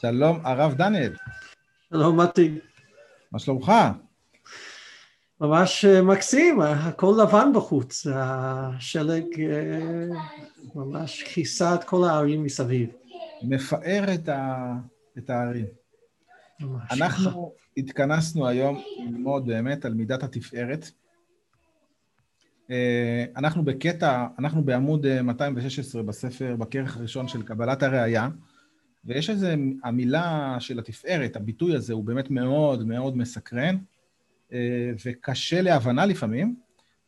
שלום, הרב דניאל. שלום, מתי. מה שלומך? ממש אה, מקסים, הכל לבן בחוץ, השלג אה, ממש כיסה את כל הערים מסביב. מפאר את, ה... את הערים. ממש. אנחנו התכנסנו היום ללמוד באמת על מידת התפארת. אה, אנחנו בקטע, אנחנו בעמוד 216 בספר, בכרך הראשון של קבלת הראייה. ויש איזה, המילה של התפארת, הביטוי הזה הוא באמת מאוד מאוד מסקרן, אה, וקשה להבנה לפעמים,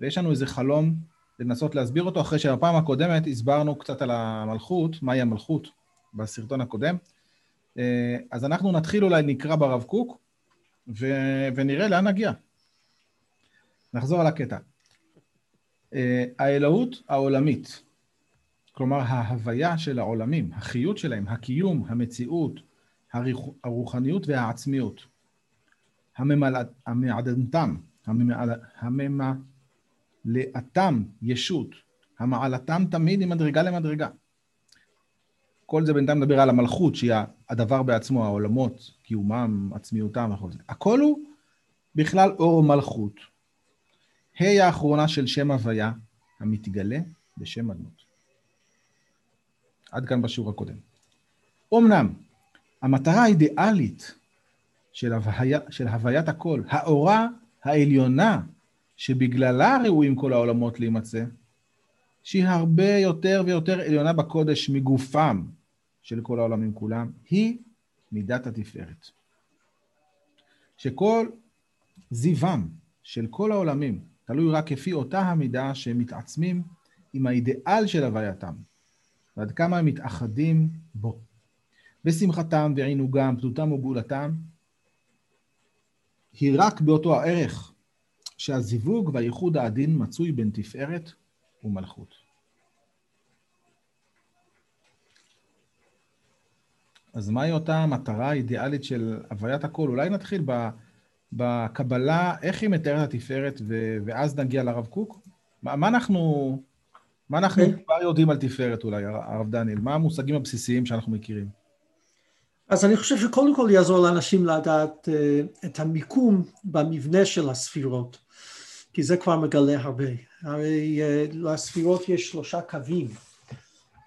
ויש לנו איזה חלום לנסות להסביר אותו, אחרי שבפעם הקודמת הסברנו קצת על המלכות, מהי המלכות בסרטון הקודם. אה, אז אנחנו נתחיל אולי, נקרא ברב קוק, ו- ונראה לאן נגיע. נחזור על הקטע. אה, האלוהות העולמית, כלומר ההוויה של העולמים, החיות שלהם, הקיום, המציאות, הרוחניות והעצמיות. המעדנתם, הממלאתם ישות, המעלתם תמיד ממדרגה למדרגה. כל זה בינתיים מדבר על המלכות, שהיא הדבר בעצמו, העולמות, קיומם, עצמיותם וכל זה. הכל הוא בכלל אור מלכות. ה' האחרונה של שם הוויה, המתגלה בשם אדנות. עד כאן בשיעור הקודם. אמנם, המטרה האידיאלית של, הוויה, של הוויית הכל, האורה העליונה שבגללה ראויים כל העולמות להימצא, שהיא הרבה יותר ויותר עליונה בקודש מגופם של כל העולמים כולם, היא מידת התפארת. שכל זיוום של כל העולמים תלוי רק כפי אותה המידה שהם מתעצמים עם האידיאל של הווייתם, ועד כמה הם מתאחדים בו. בשמחתם ועינוגם, פדותם וגאולתם, היא רק באותו הערך שהזיווג והייחוד העדין מצוי בין תפארת ומלכות. אז מהי אותה המטרה האידיאלית של הוויית הכל? אולי נתחיל בקבלה, איך היא מתארת התפארת, ואז נגיע לרב קוק? מה, מה אנחנו... מה אנחנו כן. כבר יודעים על תפארת אולי, הרב דניאל? מה המושגים הבסיסיים שאנחנו מכירים? אז אני חושב שקודם כל יעזור לאנשים לדעת uh, את המיקום במבנה של הספירות, כי זה כבר מגלה הרבה. הרי uh, לספירות יש שלושה קווים,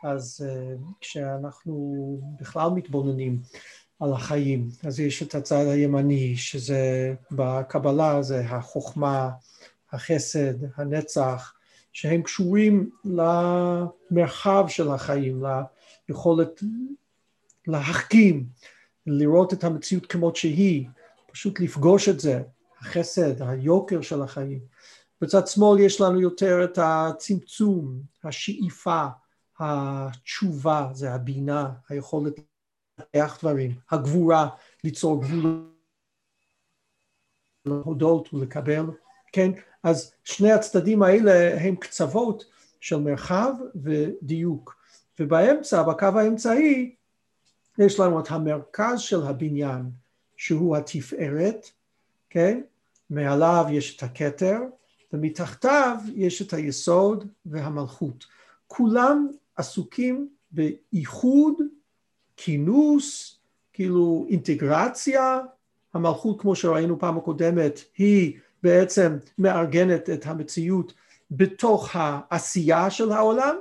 אז uh, כשאנחנו בכלל מתבוננים על החיים, אז יש את הצד הימני, שזה בקבלה זה החוכמה, החסד, הנצח, שהם קשורים למרחב של החיים, ליכולת להחכים, לראות את המציאות כמות שהיא, פשוט לפגוש את זה, החסד, היוקר של החיים. בצד שמאל יש לנו יותר את הצמצום, השאיפה, התשובה, זה הבינה, היכולת לפתח דברים, הגבורה, ליצור גבול, להודות ולקבל, כן? אז שני הצדדים האלה הם קצוות של מרחב ודיוק. ובאמצע, בקו האמצעי, יש לנו את המרכז של הבניין, שהוא התפארת, כן? מעליו יש את הכתר, ומתחתיו יש את היסוד והמלכות. כולם עסוקים באיחוד, כינוס, כאילו אינטגרציה. המלכות, כמו שראינו פעם הקודמת, היא בעצם מארגנת את המציאות בתוך העשייה של העולם,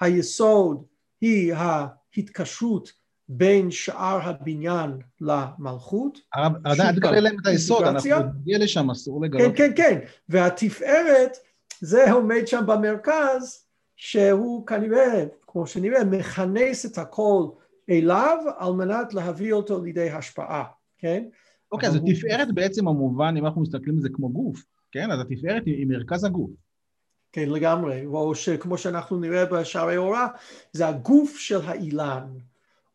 היסוד היא ההתקשרות בין שאר הבניין למלכות. עדיין אל תקרא להם את היסוד, אנחנו נגיע לשם, אסור לגלות. כן, כן, כן, והתפארת זה עומד שם במרכז, שהוא כנראה, כמו שנראה, מכנס את הכל אליו על מנת להביא אותו לידי השפעה, כן? אוקיי, אז התפארת בעצם המובן, אם אנחנו מסתכלים על זה כמו גוף, כן? אז התפארת היא מרכז הגוף. כן, לגמרי, או שכמו שאנחנו נראה בשערי הוראה, זה הגוף של האילן.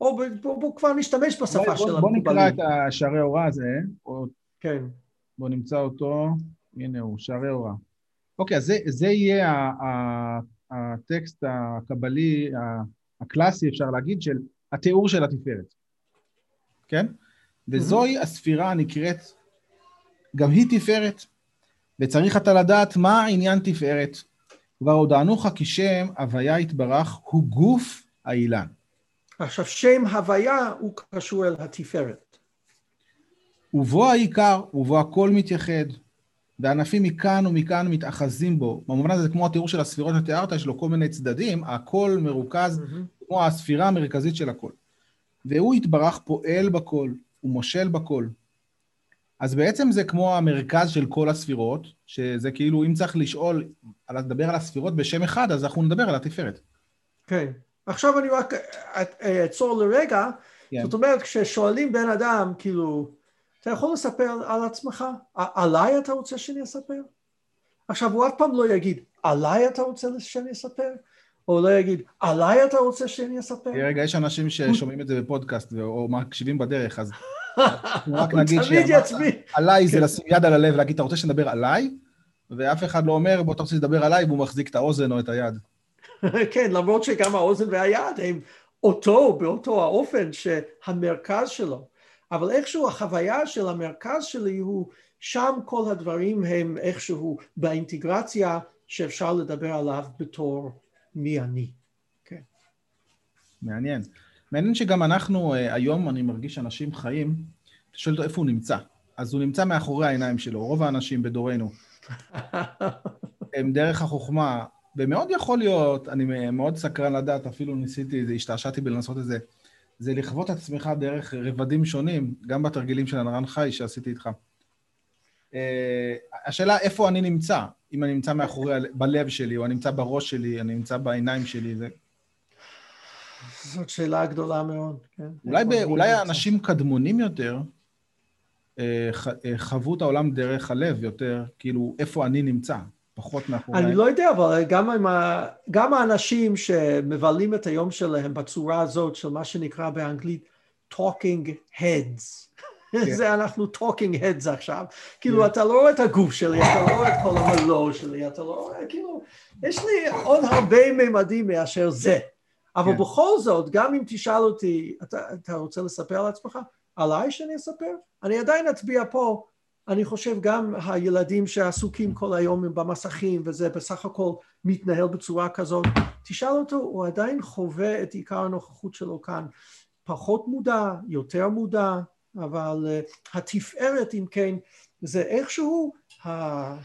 או בואו בוא כבר נשתמש בשפה של המקובלים. בוא נקרא את השערי הוראה הזה. או... כן. בוא נמצא אותו, הנה הוא, שערי הוראה. אוקיי, אז זה, זה יהיה הטקסט הקבלי, הקלאסי, אפשר להגיד, של התיאור של התפארת. כן? וזוהי הספירה הנקראת, גם היא תפארת, וצריך אתה לדעת מה עניין תפארת. כבר הודענוך כי שם הוויה יתברך הוא גוף האילן. עכשיו, שם הוויה הוא קשור אל התפארת. ובו העיקר, ובו הכל מתייחד, וענפים מכאן ומכאן מתאחזים בו. במובן הזה זה כמו התיאור של הספירות שתיארת, יש לו כל מיני צדדים, הכל מרוכז, mm-hmm. כמו הספירה המרכזית של הכל. והוא יתברך פועל בכל, ומושל בכל. אז בעצם זה כמו המרכז של כל הספירות, שזה כאילו, אם צריך לשאול, לדבר על הספירות בשם אחד, אז אנחנו נדבר על התפארת. כן. Okay. עכשיו אני רק אעצור לרגע, yeah. כן. זאת אומרת, כששואלים בן אדם, כאילו, אתה יכול לספר על עצמך? עליי אתה רוצה שאני אספר? עכשיו, הוא אף פעם לא יגיד, עליי אתה רוצה שאני אספר? או לא יגיד, עליי אתה רוצה שאני אספר? רגע, יש אנשים ששומעים את זה בפודקאסט או מקשיבים בדרך, אז רק נגיד שעליי זה כן. לשים יד על הלב ולהגיד, אתה רוצה שנדבר עליי? ואף אחד לא אומר, בוא אתה רוצה לדבר עליי, והוא מחזיק את האוזן או את היד. כן, למרות שגם האוזן והיד הם אותו, באותו האופן שהמרכז שלו. אבל איכשהו החוויה של המרכז שלי הוא, שם כל הדברים הם איכשהו באינטגרציה שאפשר לדבר עליו בתור מי אני. כן. מעניין. מעניין שגם אנחנו, אה, היום אני מרגיש אנשים חיים, אתה שואל אותו איפה הוא נמצא. אז הוא נמצא מאחורי העיניים שלו, רוב האנשים בדורנו. הם דרך החוכמה, ומאוד יכול להיות, אני מאוד סקרן לדעת, אפילו ניסיתי, השתעשעתי בלנסות את זה, זה לכבוד את עצמך דרך רבדים שונים, גם בתרגילים של הנרן חי שעשיתי איתך. Uh, השאלה איפה אני נמצא, אם אני נמצא מאחורי, בלב שלי, או אני נמצא בראש שלי, אני נמצא בעיניים שלי. זה... זאת שאלה גדולה מאוד, כן. אולי, ב, אולי האנשים קדמונים יותר uh, חוו את העולם דרך הלב יותר, כאילו, איפה אני נמצא. פחות מאחורי... אני לא יודע, אבל גם, ה... גם האנשים שמבלים את היום שלהם בצורה הזאת של מה שנקרא באנגלית talking heads. כן. זה אנחנו talking heads עכשיו. כאילו. כן. אתה לא רואה את הגוף שלי, אתה לא רואה את כל המלוא שלי, אתה לא רואה, כאילו, יש לי עוד הרבה ממדים מאשר זה. אבל. כן. בכל זאת, גם אם תשאל אותי, אתה, אתה רוצה לספר על עצמך? עליי שאני אספר? אני עדיין אצביע פה אני חושב גם הילדים שעסוקים כל היום במסכים וזה בסך הכל מתנהל בצורה כזאת, תשאל אותו, הוא עדיין חווה את עיקר הנוכחות שלו כאן. פחות מודע, יותר מודע, אבל uh, התפארת אם כן זה איכשהו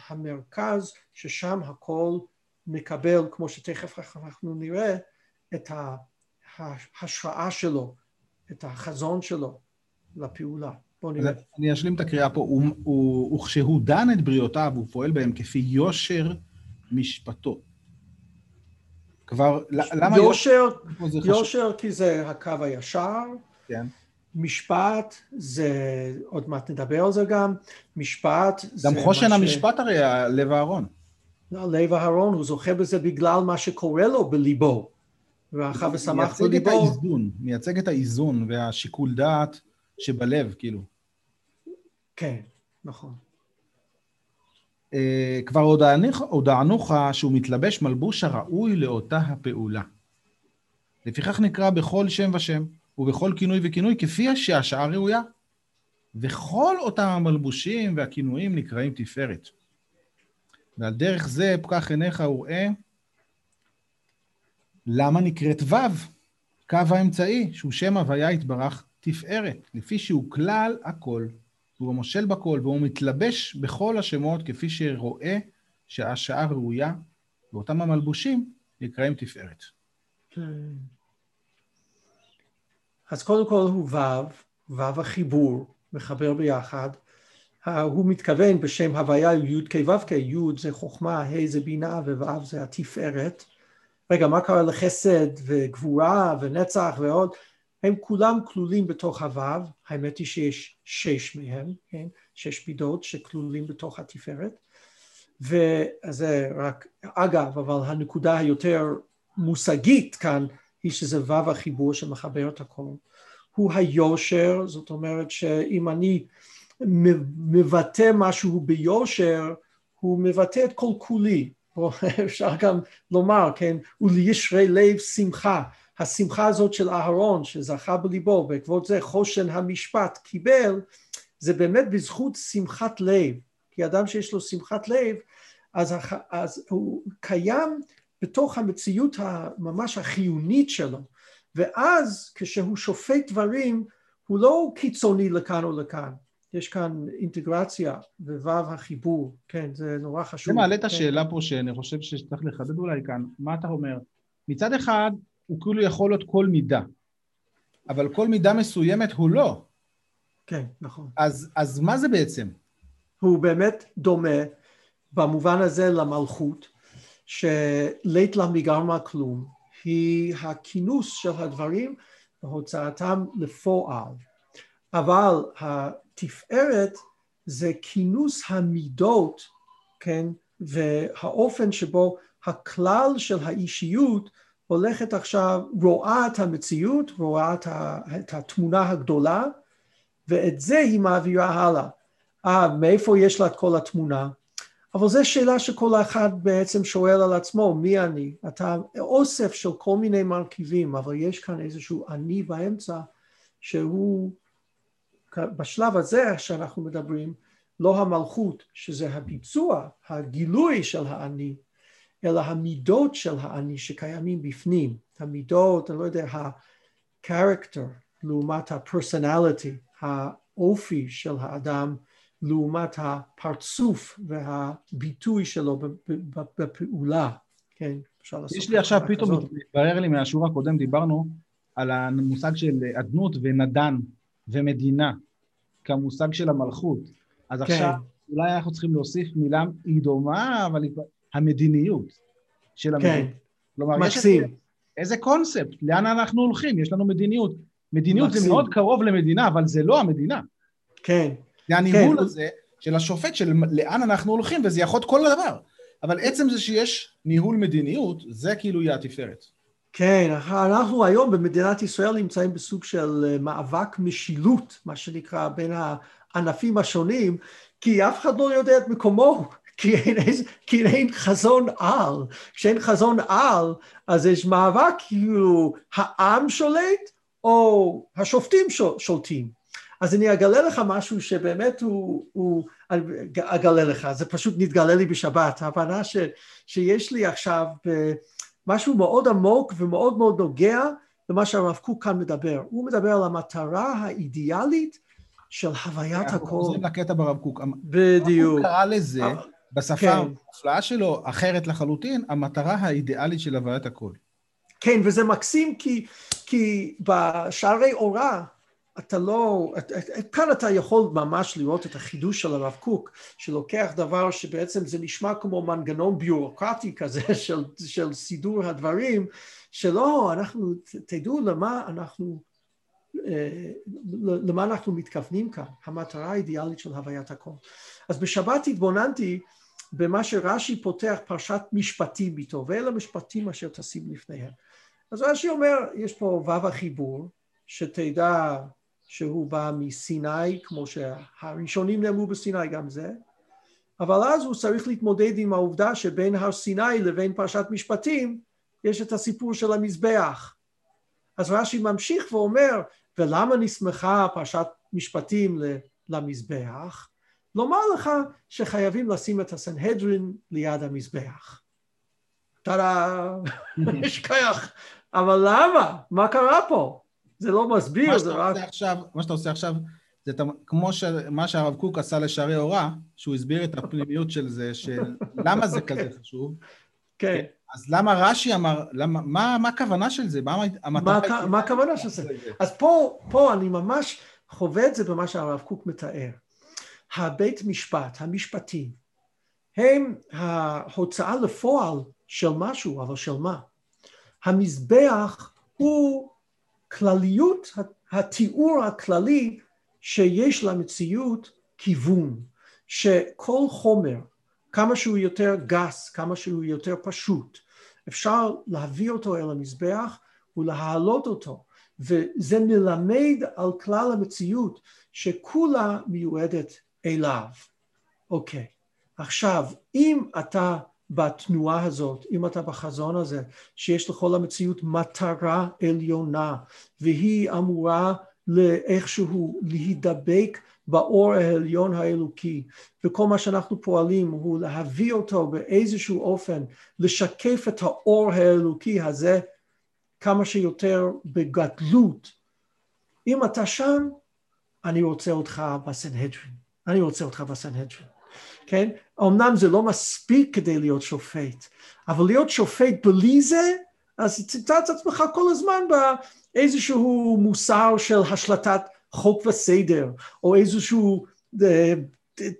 המרכז ששם הכל מקבל, כמו שתכף אנחנו נראה, את ההשראה שלו, את החזון שלו לפעולה. בוא נראה. אני אשלים את הקריאה פה. וכשהוא דן את בריאותיו, הוא פועל בהם כפי יושר משפטו. כבר, למה יושר? יושר כי זה הקו הישר. כן. משפט זה, עוד מעט נדבר על זה גם, משפט זה... גם חושן המשפט הרי, לב אהרון. לא, לב אהרון, הוא זוכה בזה בגלל מה שקורה לו בליבו. ואחר ושמח בליבו. מייצג את האיזון, מייצג את האיזון והשיקול דעת שבלב, כאילו. כן, נכון. Uh, כבר הודענוך שהוא מתלבש מלבוש הראוי לאותה הפעולה. לפיכך נקרא בכל שם ושם, ובכל כינוי וכינוי, כפי שהשעה ראויה. וכל אותם המלבושים והכינויים נקראים תפארת. ועל דרך זה פקח עיניך וראה למה נקראת ו', קו האמצעי, שהוא שם הוויה יתברך תפארת, לפי שהוא כלל הכל, והוא מושל בכל, והוא מתלבש בכל השמות כפי שרואה שהשעה ראויה, ואותם המלבושים נקראים תפארת. אז קודם כל הוא ו', ו' החיבור, מחבר ביחד. הוא מתכוון בשם הוויה י' כ' ו' כ', י' זה חוכמה, ה' זה בינה וו' זה התפארת. רגע, מה קרה לחסד וגבורה ונצח ועוד? הם כולם כלולים בתוך הוו, האמת היא שיש שש מהם, כן? שש מידות שכלולים בתוך התפארת, וזה רק, אגב, אבל הנקודה היותר מושגית כאן היא שזה וו החיבור שמחבר את הכל. הוא היושר, זאת אומרת שאם אני מבטא משהו ביושר, הוא מבטא את כל כולי, אפשר גם לומר, כן, ולישרי לב שמחה, השמחה הזאת של אהרון שזכה בליבו בעקבות זה חושן המשפט קיבל זה באמת בזכות שמחת לב. כי אדם שיש לו שמחת לב אז, אז הוא קיים בתוך המציאות הממש החיונית שלו ואז כשהוא שופט דברים, הוא לא קיצוני לכאן או לכאן. יש כאן אינטגרציה ווו החיבור, כן, זה נורא חשוב. זה מעלה את כן. השאלה פה שאני חושב שצריך לחדד אולי כאן. מה אתה אומר? מצד אחד, הוא כאילו יכול להיות כל מידה, אבל כל מידה מסוימת הוא לא. כן, נכון. אז, אז מה זה בעצם? הוא באמת דומה במובן הזה למלכות, שלית לה מגרמה כלום, היא הכינוס של הדברים והוצאתם לפועל. אבל התפארת זה כינוס המידות, כן, והאופן שבו הכלל של האישיות הולכת עכשיו, רואה את המציאות, רואה את התמונה הגדולה, ואת זה היא מעבירה הלאה. אה, מאיפה יש לה את כל התמונה? אבל זו שאלה שכל אחד בעצם שואל על עצמו, מי אני? אתה אוסף של כל מיני מרכיבים, אבל יש כאן איזשהו אני באמצע, שהוא בשלב הזה שאנחנו מדברים, לא המלכות, שזה הביצוע, הגילוי של האני, אלא המידות של האני שקיימים בפנים. המידות, אני לא יודע, ה-character לעומת ה-personality, האופי של האדם לעומת הפרצוף והביטוי שלו בפעולה, כן? אפשר לעשות... יש לי עכשיו פתאום, מתברר לי מהשיעור הקודם, דיברנו על המושג של אדנות ונדן ומדינה כמושג של המלכות. אז כן. עכשיו אולי אנחנו צריכים להוסיף מילה, היא דומה, אבל היא... המדיניות של המדינה. כן, כלומר, מקסים. יש איזה קונספט, לאן אנחנו הולכים? יש לנו מדיניות. מדיניות מקסים. זה מאוד קרוב למדינה, אבל זה לא המדינה. כן. זה הניהול כן. הזה של השופט של לאן אנחנו הולכים, וזה יכול להיות כל דבר. אבל עצם זה שיש ניהול מדיניות, זה כאילו יהיה התפארת. כן, אנחנו היום במדינת ישראל נמצאים בסוג של אה, מאבק משילות, מה שנקרא, בין הענפים השונים, כי אף אחד לא יודע את מקומו, כי אין, כי אין חזון על. כשאין חזון על, אז יש מאבק כאילו העם שולט או השופטים שולטים. אז אני אגלה לך משהו שבאמת הוא, הוא אגלה לך, זה פשוט נתגלה לי בשבת, ההבנה ש, שיש לי עכשיו משהו מאוד עמוק ומאוד מאוד נוגע למה שהרב קוק כאן מדבר. הוא מדבר על המטרה האידיאלית של הוויית הכל. אנחנו חוזרים לקטע ברב קוק. בדיוק. הוא קרא לזה, בשפה כן. המופלאה שלו, אחרת לחלוטין, המטרה האידיאלית של הוויית הכל. כן, וזה מקסים כי, כי בשערי אורה, אתה לא, כאן אתה יכול ממש לראות את החידוש של הרב קוק, שלוקח דבר שבעצם זה נשמע כמו מנגנון ביורוקרטי כזה של, של סידור הדברים, שלא, אנחנו, תדעו למה אנחנו, אה, למה אנחנו מתכוונים כאן, המטרה האידיאלית של הוויית הכל. אז בשבת התבוננתי במה שרש"י פותח פרשת משפטים איתו, ואלה משפטים אשר תשים לפניהם. אז רש"י אומר, יש פה וו החיבור, שתדע שהוא בא מסיני, כמו שהראשונים נאמרו בסיני גם זה, אבל אז הוא צריך להתמודד עם העובדה שבין הר סיני לבין פרשת משפטים יש את הסיפור של המזבח. אז רש"י ממשיך ואומר, ולמה נסמכה פרשת משפטים למזבח? לומר לך שחייבים לשים את הסנהדרין ליד המזבח. טאדה, יש כוח. אבל למה? מה קרה פה? זה לא מסביר, זה רק... עכשיו, מה שאתה עושה עכשיו, זה כמו ש... מה שהרב קוק עשה לשערי הוראה, שהוא הסביר את הפנימיות של זה, של למה זה כזה חשוב. כן. אז למה רש"י אמר, למה, מה, מה הכוונה של זה? מה המטרה? מה הכוונה של זה? אז פה, פה אני ממש חווה את זה במה שהרב קוק מתאר. הבית משפט, המשפטים, הם ההוצאה לפועל של משהו, אבל של מה? המזבח הוא כלליות התיאור הכללי שיש למציאות כיוון, שכל חומר, כמה שהוא יותר גס, כמה שהוא יותר פשוט, אפשר להביא אותו אל המזבח ולהעלות אותו, וזה מלמד על כלל המציאות שכולה מיועדת אליו. אוקיי, עכשיו, אם אתה בתנועה הזאת, אם אתה בחזון הזה, שיש לכל המציאות מטרה עליונה, והיא אמורה לאיכשהו להידבק באור העליון האלוקי, וכל מה שאנחנו פועלים הוא להביא אותו באיזשהו אופן, לשקף את האור האלוקי הזה כמה שיותר בגדלות. אם אתה שם, אני רוצה אותך בסנהדרין, אני רוצה אותך בסנהדרין, כן? אמנם זה לא מספיק כדי להיות שופט, אבל להיות שופט בלי זה, אז תמצא את עצמך כל הזמן באיזשהו מוסר של השלטת חוק וסדר, או איזשהו אה,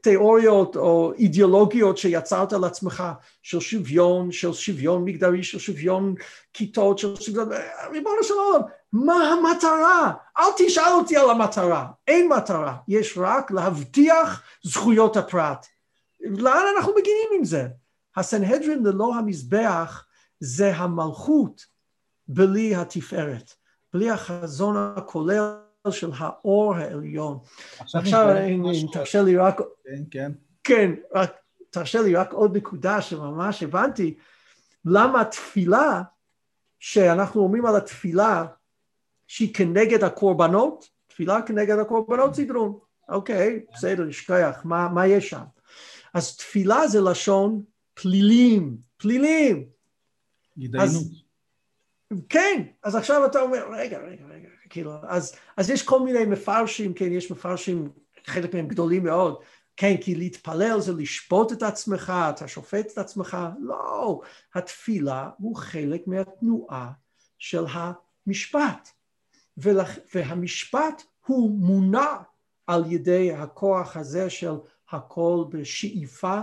תיאוריות או אידיאולוגיות שיצרת לעצמך של שוויון, של שוויון מגדרי, של שוויון כיתות, של שוויון, ריבונו של עולם, מה המטרה? אל תשאל אותי על המטרה, אין מטרה, יש רק להבטיח זכויות הפרט. לאן אנחנו מגיעים עם זה? הסנהדרין ללא המזבח זה המלכות בלי התפארת, בלי החזון הכולל של האור העליון. עכשיו, אם תרשה לי רק... כן, כן. כן, רק תרשה לי רק עוד נקודה שממש הבנתי, למה התפילה, שאנחנו אומרים על התפילה שהיא כנגד הקורבנות, תפילה כנגד הקורבנות סדרון, אוקיי, בסדר, נשכח, מה, מה יש שם? אז תפילה זה לשון פלילים, פלילים. התדיינות. כן, אז עכשיו אתה אומר, רגע, רגע, רגע, כאילו, אז, אז יש כל מיני מפרשים, כן, יש מפרשים, חלק מהם גדולים מאוד, כן, כי להתפלל זה לשפוט את עצמך, אתה שופט את עצמך, לא, התפילה הוא חלק מהתנועה של המשפט, ולח, והמשפט הוא מונע על ידי הכוח הזה של הכל בשאיפה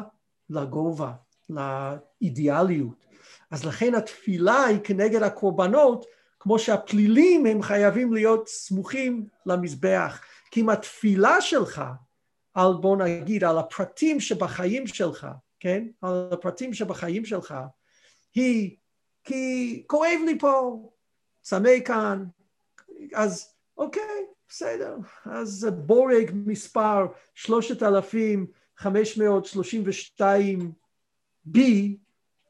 לגובה, לאידיאליות. אז לכן התפילה היא כנגד הקורבנות, כמו שהפלילים הם חייבים להיות סמוכים למזבח. כי אם התפילה שלך, על בוא נגיד, על הפרטים שבחיים שלך, כן? על הפרטים שבחיים שלך, היא כי כואב לי פה, צמא כאן, אז אוקיי, בסדר. אז בורג מספר 3,532 B,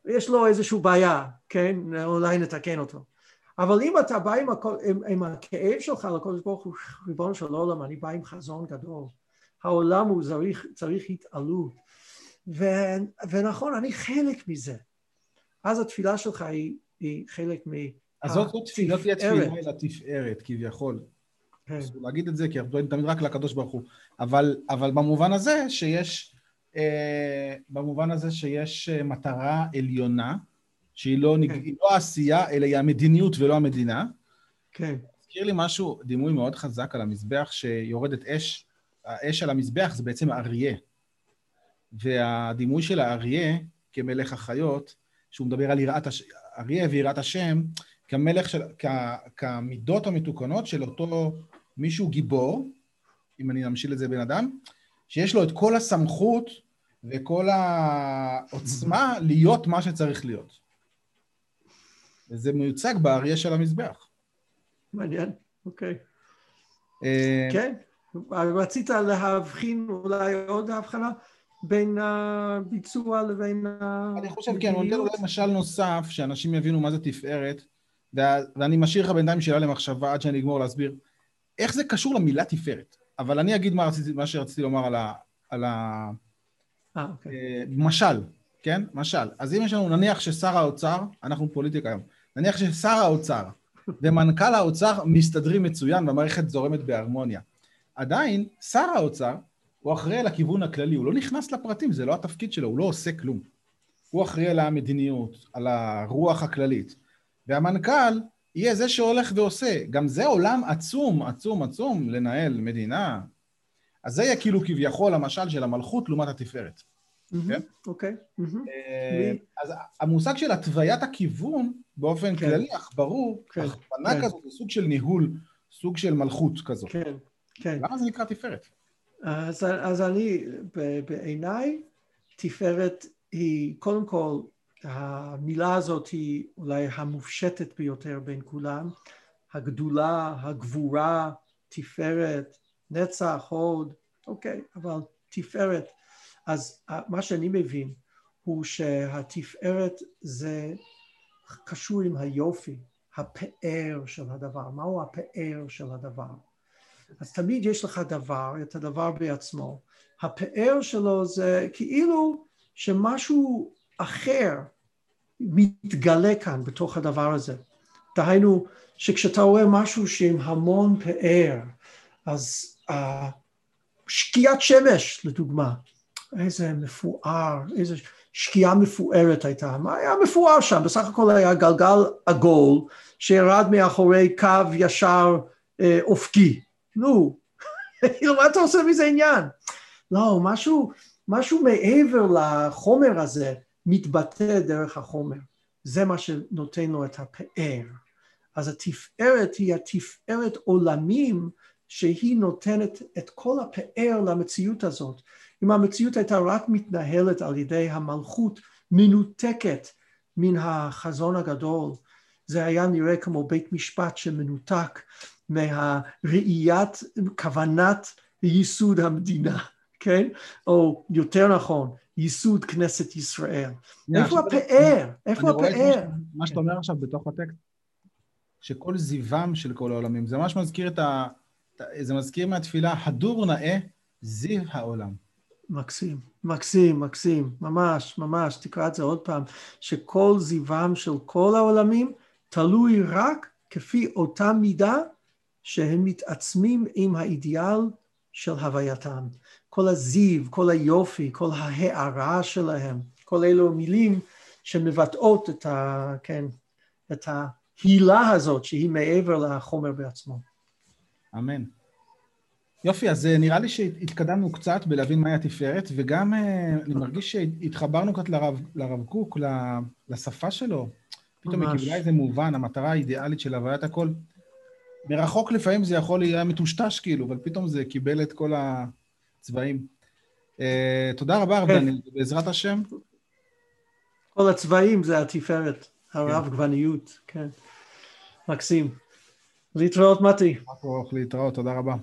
יש לו איזושהי בעיה, כן? אולי נתקן אותו. אבל אם אתה בא עם, הכל, עם, עם הכאב שלך לקודש ברוך הוא, ריבונו של עולם, אני בא עם חזון גדול. העולם הוא צריך, צריך התעלות. ו, ונכון, אני חלק מזה. אז התפילה שלך היא, היא חלק מ... אז זאת תפילה, תהיה תפילה אל התפארת, כביכול. כן. אסור להגיד את זה, כי אנחנו דואגים תמיד רק לקדוש ברוך הוא. אבל, אבל במובן הזה שיש, אה, במובן הזה שיש אה, מטרה עליונה, שהיא לא, כן. לא העשייה, אלא היא המדיניות ולא המדינה. כן. הזכיר לי משהו, דימוי מאוד חזק על המזבח, שיורדת אש, האש על המזבח זה בעצם אריה. והדימוי של האריה כמלך החיות, שהוא מדבר על יראת הש... אריה ויראת השם, כמלך של, כ, כמידות המתוקנות של אותו מישהו גיבור, אם אני ממשיל את זה בן אדם, שיש לו את כל הסמכות וכל העוצמה להיות מה שצריך להיות. וזה מיוצג באריה של המזבח. מעניין, אוקיי. אה, כן, רצית להבחין אולי עוד הבחנה בין הביצוע לבין ה... אני חושב, כן, אני נותן אולי משל נוסף, שאנשים יבינו מה זה תפארת, ואני משאיר לך בינתיים שאלה למחשבה עד שאני אגמור להסביר איך זה קשור למילה תפארת. אבל אני אגיד מה, רציתי, מה שרציתי לומר על ה... על ה... אה, אוקיי. אה, משל, כן? משל. אז אם יש לנו, נניח ששר האוצר, אנחנו פוליטיקה היום, נניח ששר האוצר ומנכ"ל האוצר מסתדרים מצוין והמערכת זורמת בהרמוניה. עדיין, שר האוצר הוא אחראי על הכיוון הכללי, הוא לא נכנס לפרטים, זה לא התפקיד שלו, הוא לא עושה כלום. הוא אחראי על המדיניות, על הרוח הכללית. והמנכ"ל יהיה זה שהולך ועושה. גם זה עולם עצום, עצום, עצום לנהל מדינה. אז זה יהיה כאילו כביכול המשל של המלכות לעומת התפארת. כן? אוקיי. אה, אז המושג של התוויית הכיוון באופן כן. כללי, אך ברור, כן, הכוונה כזאת זה סוג של ניהול, סוג של מלכות כזאת. כן, כן. למה זה נקרא תפארת? אז, אז אני, בעיניי, תפארת היא, קודם כל, המילה הזאת היא אולי המופשטת ביותר בין כולם, הגדולה, הגבורה, תפארת, נצח, הוד, אוקיי, אבל תפארת. אז מה שאני מבין הוא שהתפארת זה קשור עם היופי, הפאר של הדבר. מהו הפאר של הדבר? אז תמיד יש לך דבר, את הדבר בעצמו. הפאר שלו זה כאילו שמשהו אחר מתגלה כאן בתוך הדבר הזה. דהיינו, שכשאתה רואה משהו שעם המון פאר, אז uh, שקיעת שמש, לדוגמה, איזה מפואר, איזה שקיעה מפוארת הייתה. מה היה מפואר שם? בסך הכל היה גלגל עגול שירד מאחורי קו ישר אה, אופקי. נו, כאילו, מה אתה עושה מזה עניין? לא, משהו, משהו מעבר לחומר הזה מתבטא דרך החומר. זה מה שנותן לו את הפאר. אז התפארת היא התפארת עולמים שהיא נותנת את כל הפאר למציאות הזאת. אם המציאות הייתה רק מתנהלת על ידי המלכות מנותקת מן החזון הגדול, זה היה נראה כמו בית משפט שמנותק מהראיית כוונת ייסוד המדינה, כן? או יותר נכון, ייסוד כנסת ישראל. איפה הפאר? איפה הפאר? מה שאתה אומר עכשיו בתוך הטקסט, שכל זיוום של כל העולמים, זה ממש מזכיר את ה... זה מזכיר מהתפילה, הדור נאה זיו העולם. מקסים, מקסים, מקסים, ממש, ממש, תקרא את זה עוד פעם, שכל זיוום של כל העולמים תלוי רק כפי אותה מידה שהם מתעצמים עם האידיאל של הווייתם. כל הזיו, כל היופי, כל ההארה שלהם, כל אלו מילים שמבטאות את, ה, כן, את ההילה הזאת שהיא מעבר לחומר בעצמו. אמן. יופי, אז אה, נראה לי שהתקדמנו קצת בלהבין מהי התפארת, וגם אה, אני מרגיש שהתחברנו קצת לרב, לרב קוק, לשפה שלו. פתאום היא קיבלה איזה מובן, המטרה האידיאלית של הוויית הכל. מרחוק לפעמים זה יכול להיות מטושטש כאילו, אבל פתאום זה קיבל את כל הצבעים. Uh, תודה רבה, כן. ארבני, בעזרת השם. כל הצבעים זה התפארת, הרב גווניות, כן. מקסים. להתראות, מתי. להתראות, תודה רבה.